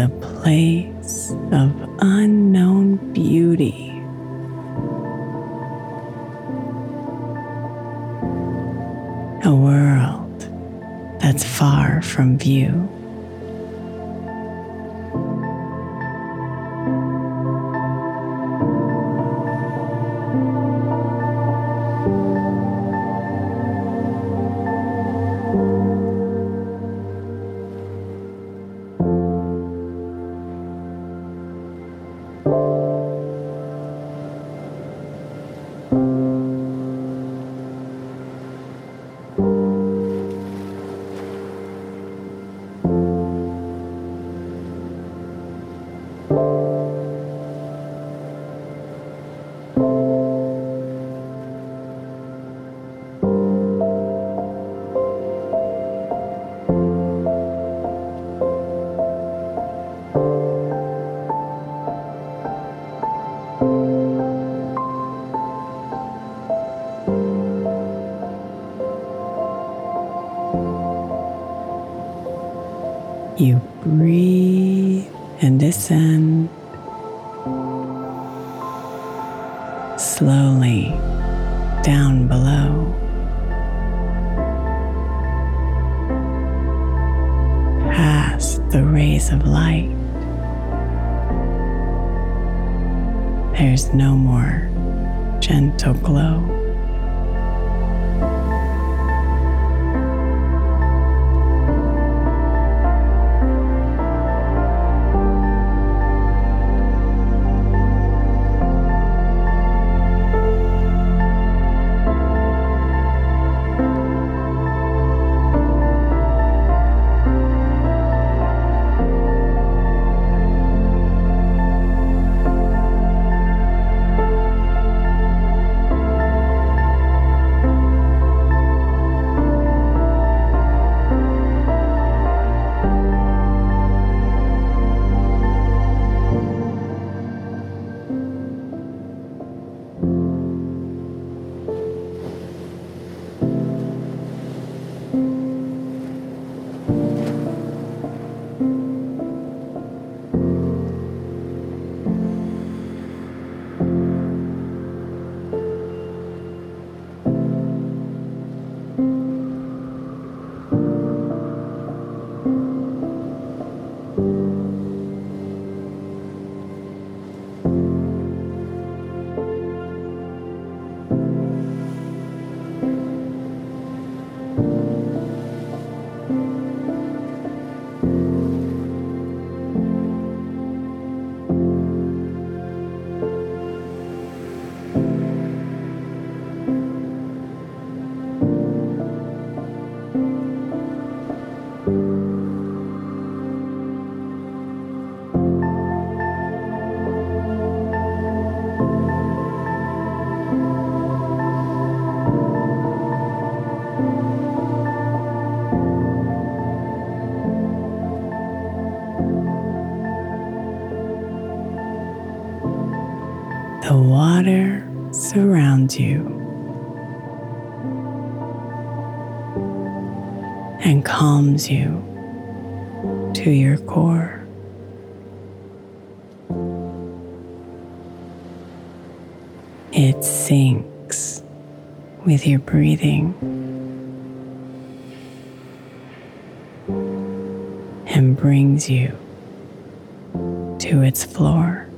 A place you and calms you to your core. It sinks with your breathing and brings you to its floor.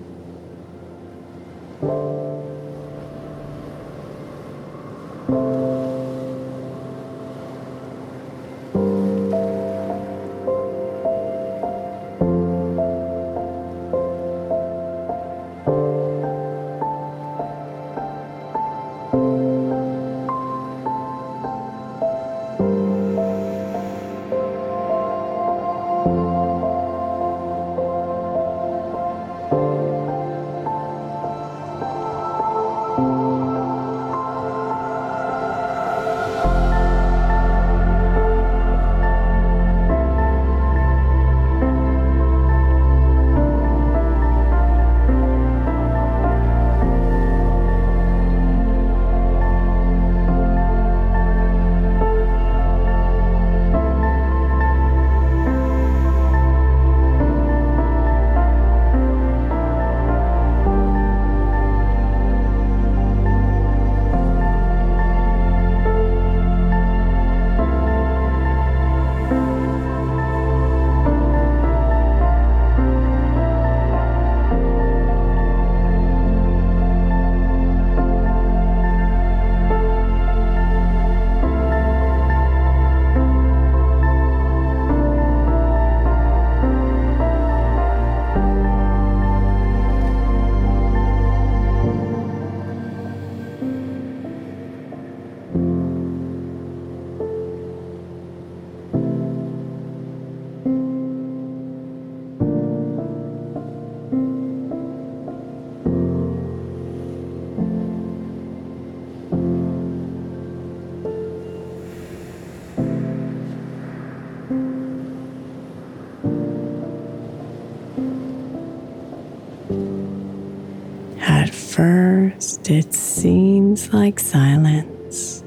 First, it seems like silence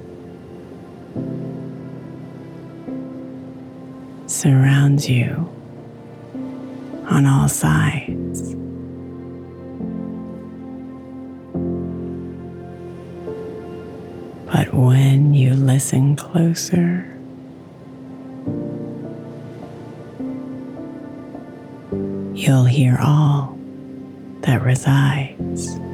surrounds you on all sides. But when you listen closer, you'll hear all that resides.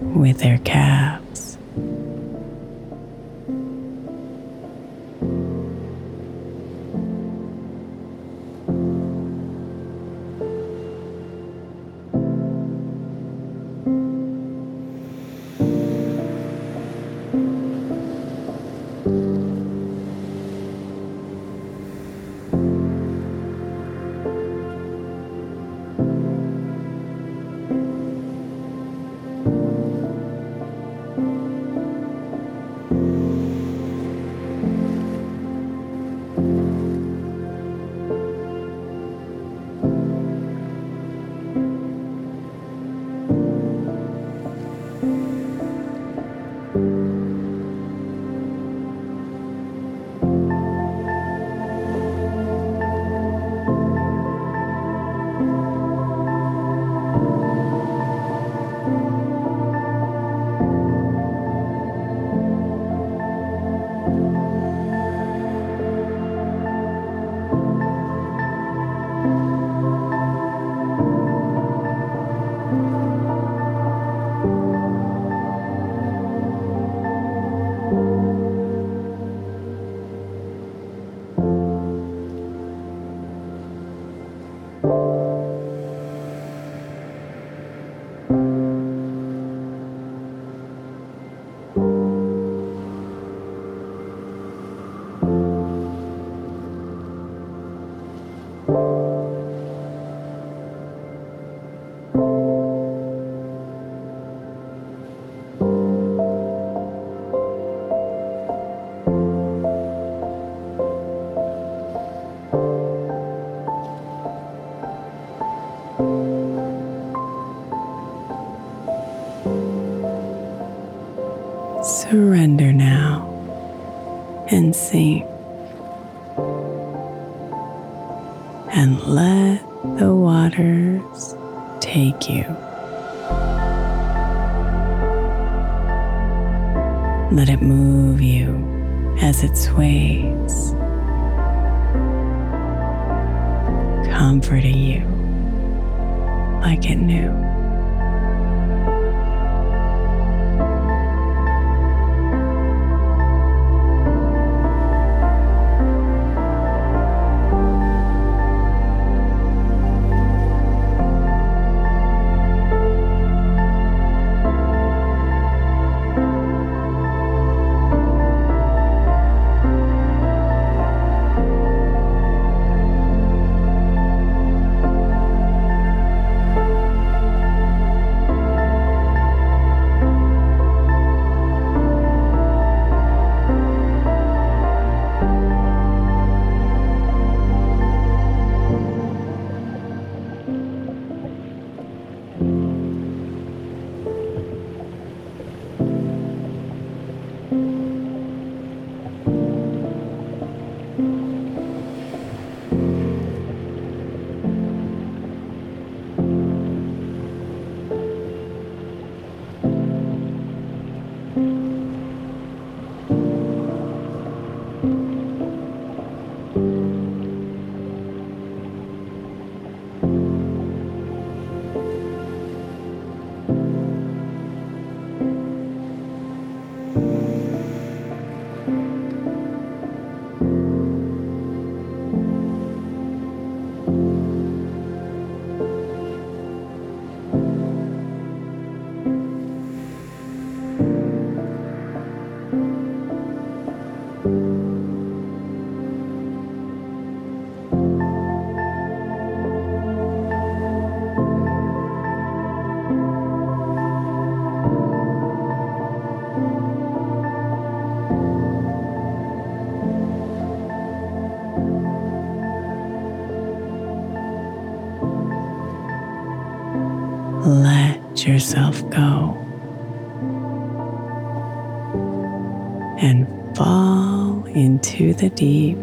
With their calves. And let the waters take you. Let it move you as it sways, comforting you like it knew. The deep.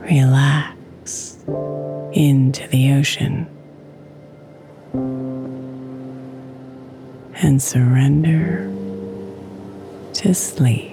Relax into the ocean and surrender to sleep.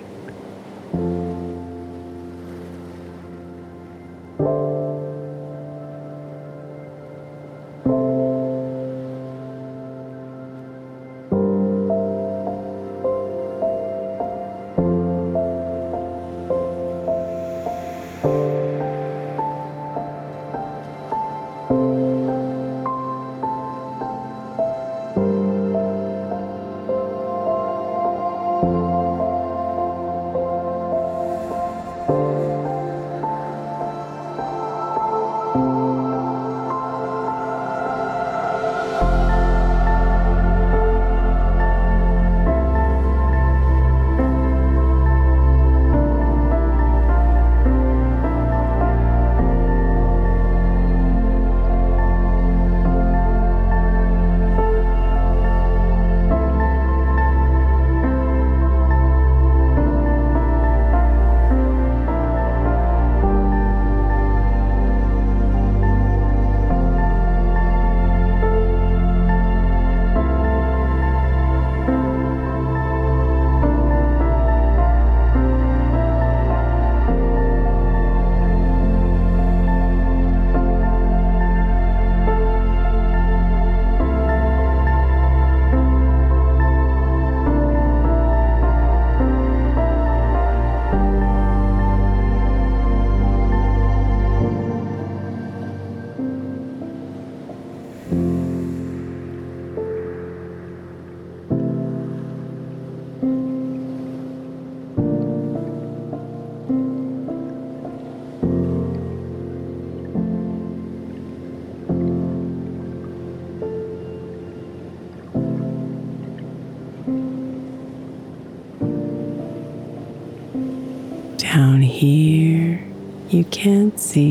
See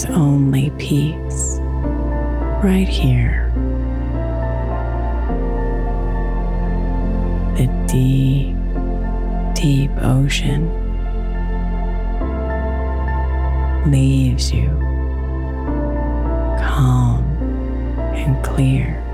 There's only peace right here. The deep, deep ocean leaves you calm and clear.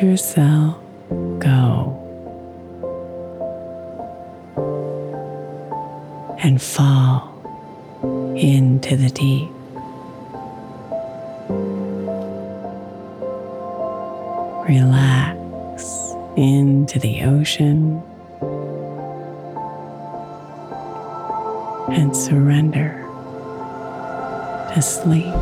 Yourself go and fall into the deep. Relax into the ocean and surrender to sleep.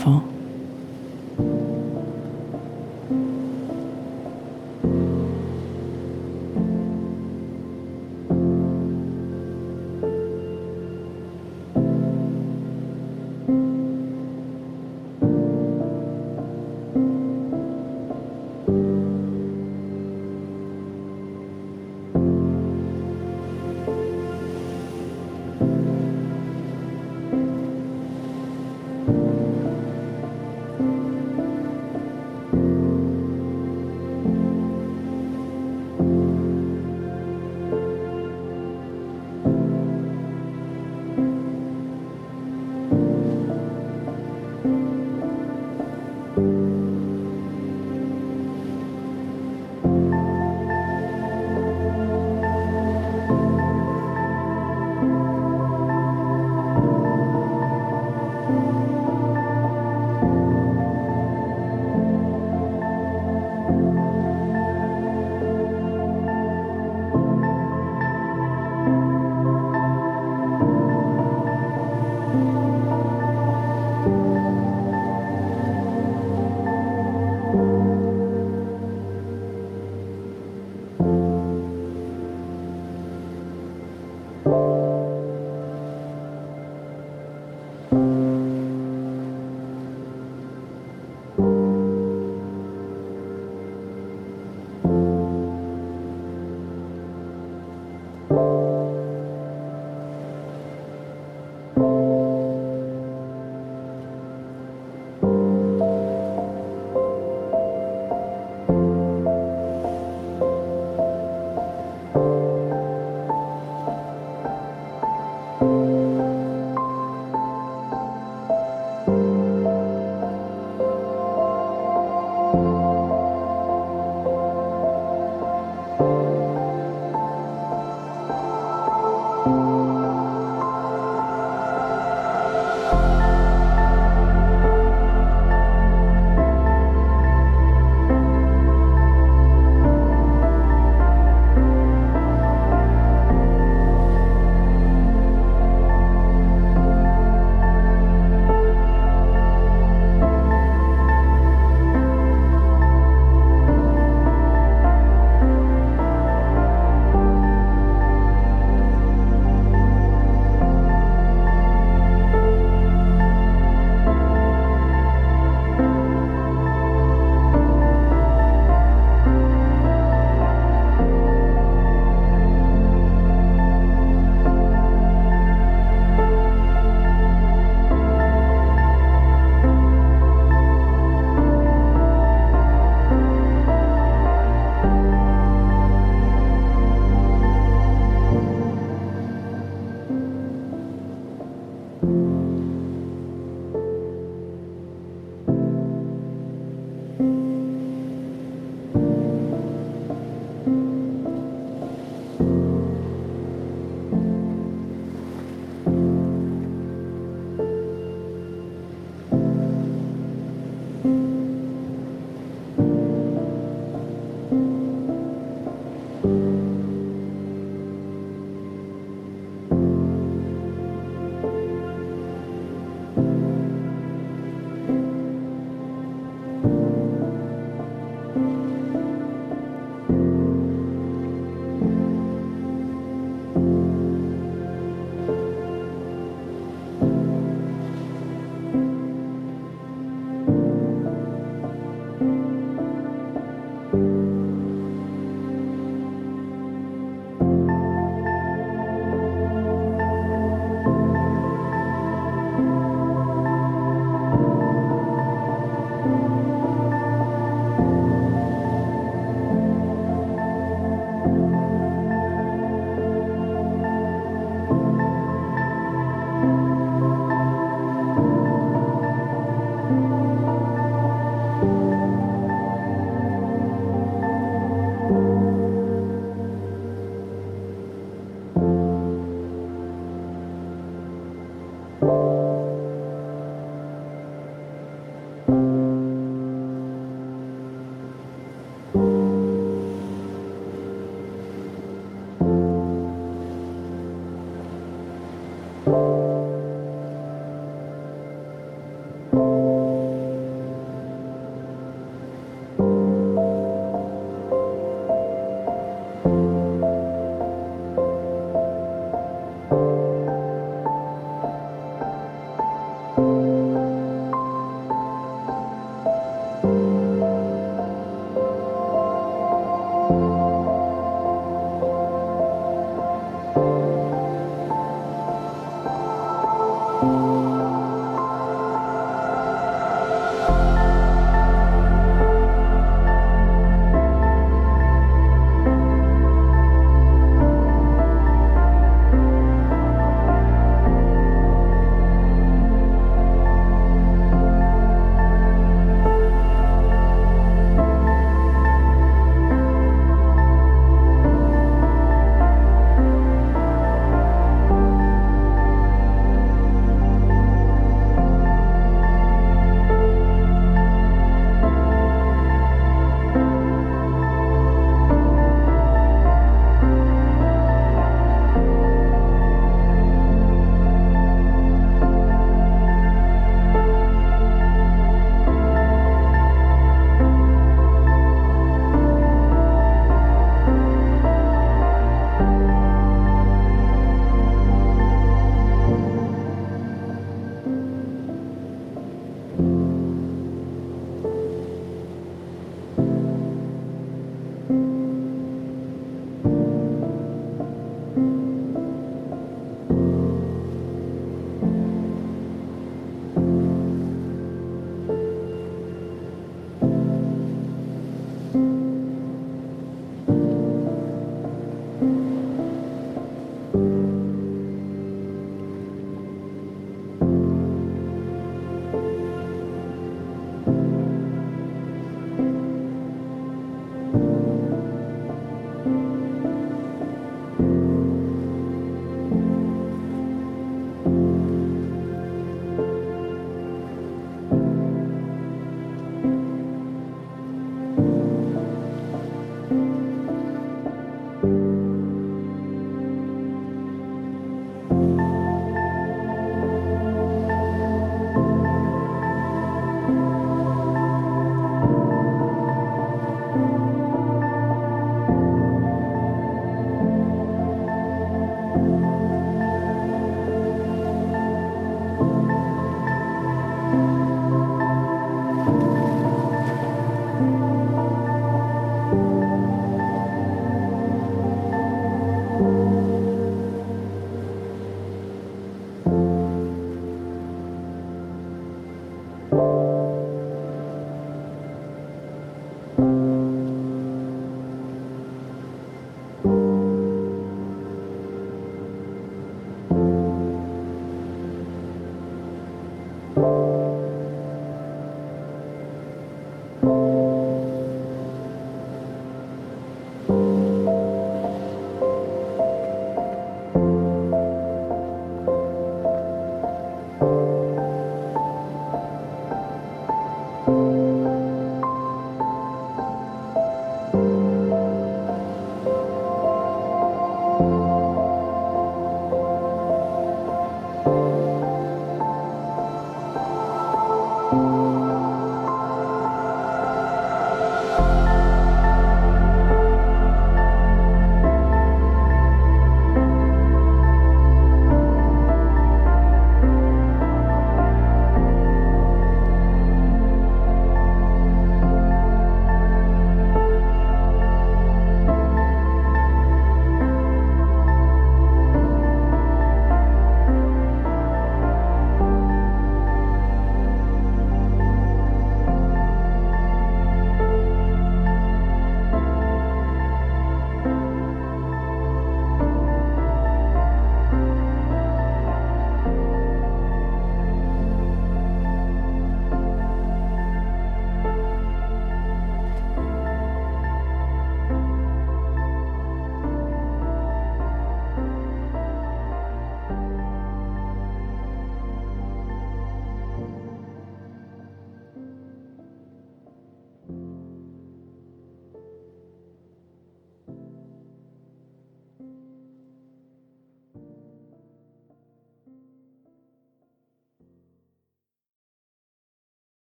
Beautiful.